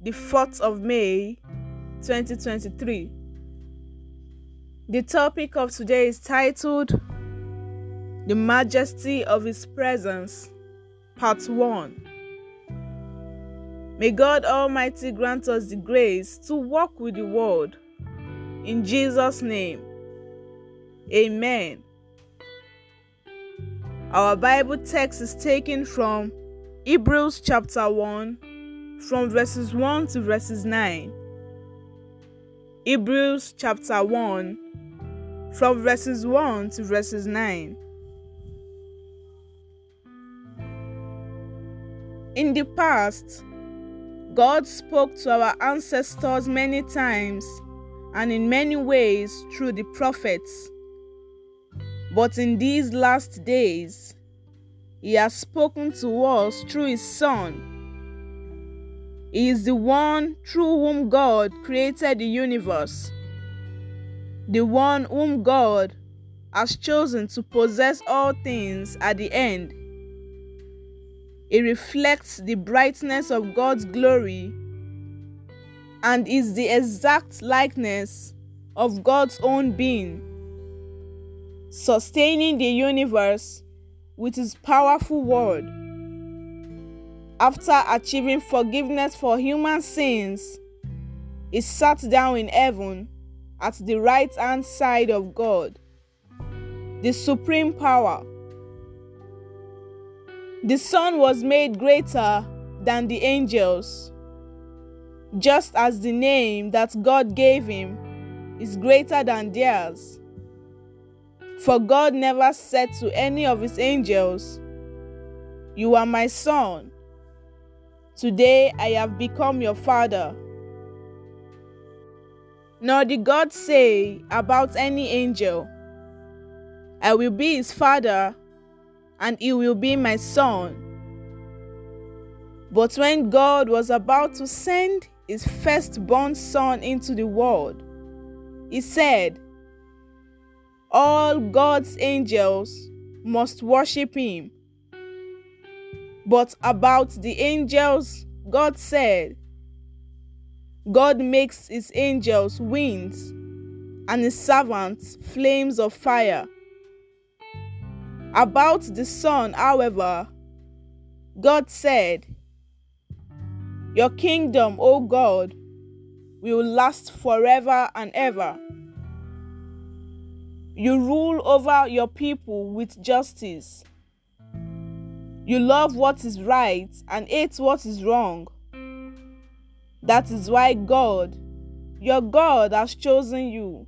the 4th of May 2023. The topic of today is titled The Majesty of His Presence, Part 1. May God Almighty grant us the grace to walk with the Word. In Jesus' name, Amen. Our Bible text is taken from Hebrews chapter 1, from verses 1 to verses 9. Hebrews chapter 1, from verses 1 to verses 9. In the past, God spoke to our ancestors many times and in many ways through the prophets. But in these last days, He has spoken to us through His Son. He is the one through whom God created the universe, the one whom God has chosen to possess all things at the end. It reflects the brightness of God's glory and is the exact likeness of God's own being, sustaining the universe with His powerful word. After achieving forgiveness for human sins, He sat down in heaven at the right hand side of God, the supreme power. The Son was made greater than the angels just as the name that God gave him is greater than theirs. For God never said to any of his angels, You are my son. Today I have become your father. Nor did God say about any angel, I will be his father and he will be my son. But when God was about to send his firstborn son into the world. He said, All God's angels must worship him. But about the angels, God said, God makes his angels winds and his servants flames of fire. About the son, however, God said, your kingdom, O God, will last forever and ever. You rule over your people with justice. You love what is right and hate what is wrong. That is why God, your God, has chosen you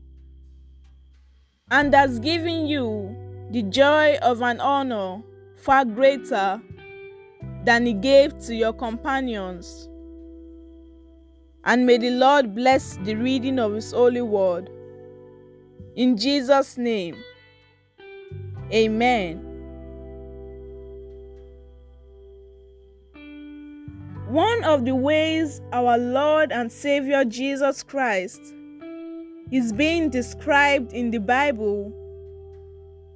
and has given you the joy of an honor far greater than He gave to your companions. And may the Lord bless the reading of His holy word. In Jesus' name, Amen. One of the ways our Lord and Savior Jesus Christ is being described in the Bible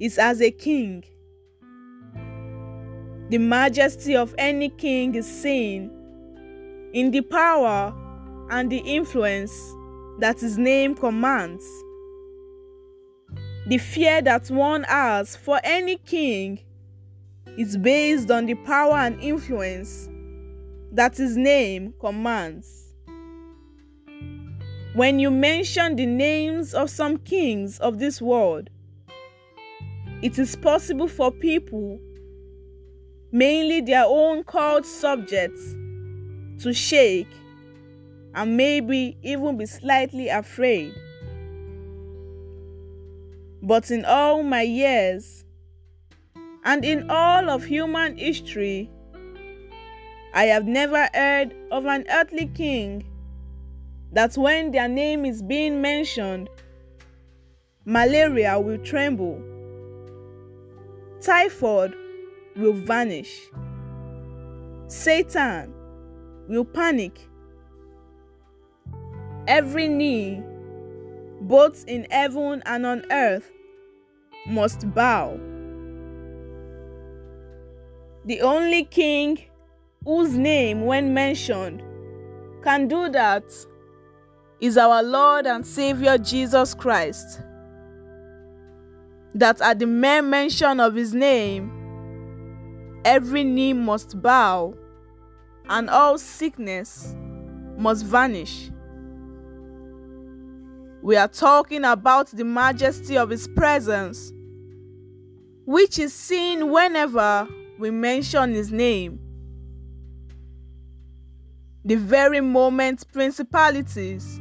is as a king. The majesty of any king is seen in the power and the influence that his name commands. The fear that one has for any king is based on the power and influence that his name commands. When you mention the names of some kings of this world, it is possible for people, mainly their own called subjects, to shake and maybe even be slightly afraid. But in all my years, and in all of human history, I have never heard of an earthly king that when their name is being mentioned, malaria will tremble, typhoid will vanish, Satan will panic. Every knee, both in heaven and on earth, must bow. The only king whose name, when mentioned, can do that is our Lord and Savior Jesus Christ. That at the mere mention of his name, every knee must bow and all sickness must vanish. We are talking about the majesty of his presence, which is seen whenever we mention his name. The very moment principalities,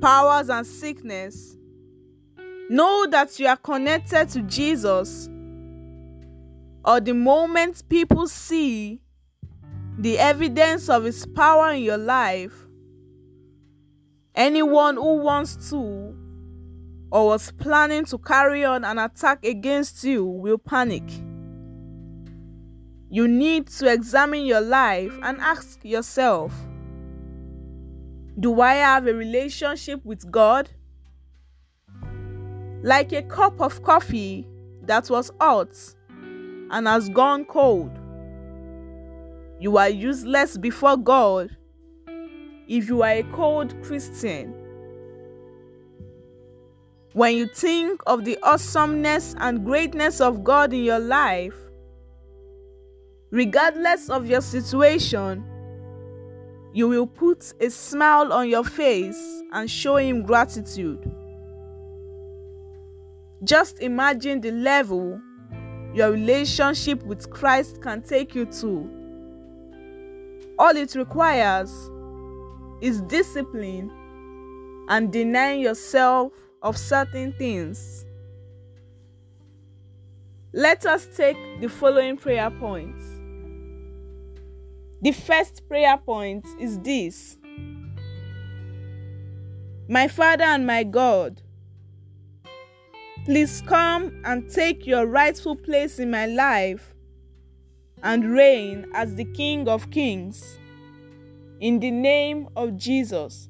powers, and sickness know that you are connected to Jesus, or the moment people see the evidence of his power in your life, anyone who wants to or was planning to carry on an attack against you will panic. You need to examine your life and ask yourself Do I have a relationship with God? Like a cup of coffee that was hot and has gone cold. You are useless before God if you are a cold Christian. When you think of the awesomeness and greatness of God in your life, Regardless of your situation, you will put a smile on your face and show Him gratitude. Just imagine the level your relationship with Christ can take you to. All it requires is discipline and denying yourself of certain things. Let us take the following prayer points. The first prayer point is this My Father and my God, please come and take your rightful place in my life and reign as the King of Kings. In the name of Jesus.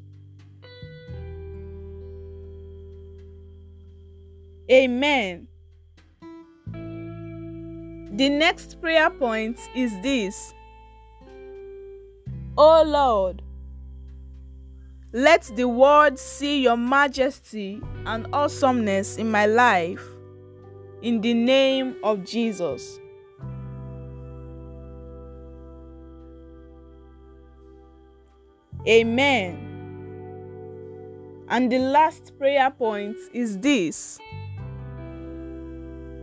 Amen. The next prayer point is this O Lord, let the world see your majesty and awesomeness in my life. In the name of Jesus. Amen. And the last prayer point is this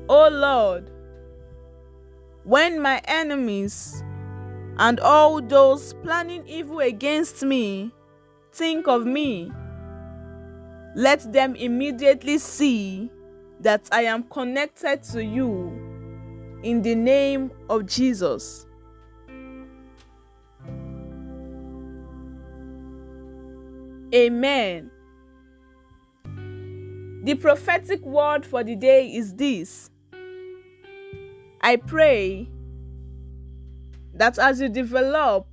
O Lord, when my enemies and all those planning evil against me think of me. Let them immediately see that I am connected to you in the name of Jesus. Amen. The prophetic word for the day is this I pray that as you develop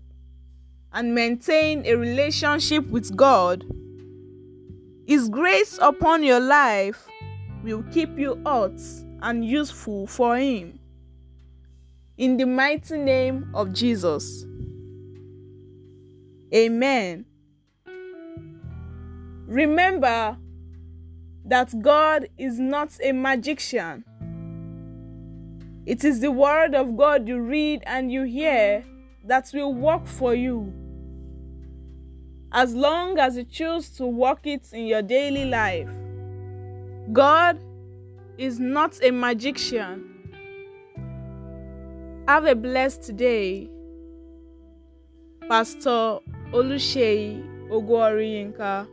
and maintain a relationship with God, His grace upon your life will keep you hot and useful for Him. In the mighty name of Jesus. Amen. Remember that God is not a magician. It is the word of God you read and you hear that will work for you. As long as you choose to work it in your daily life. God is not a magician. Have a blessed day. Pastor Oluseyi Ogwori Yinka.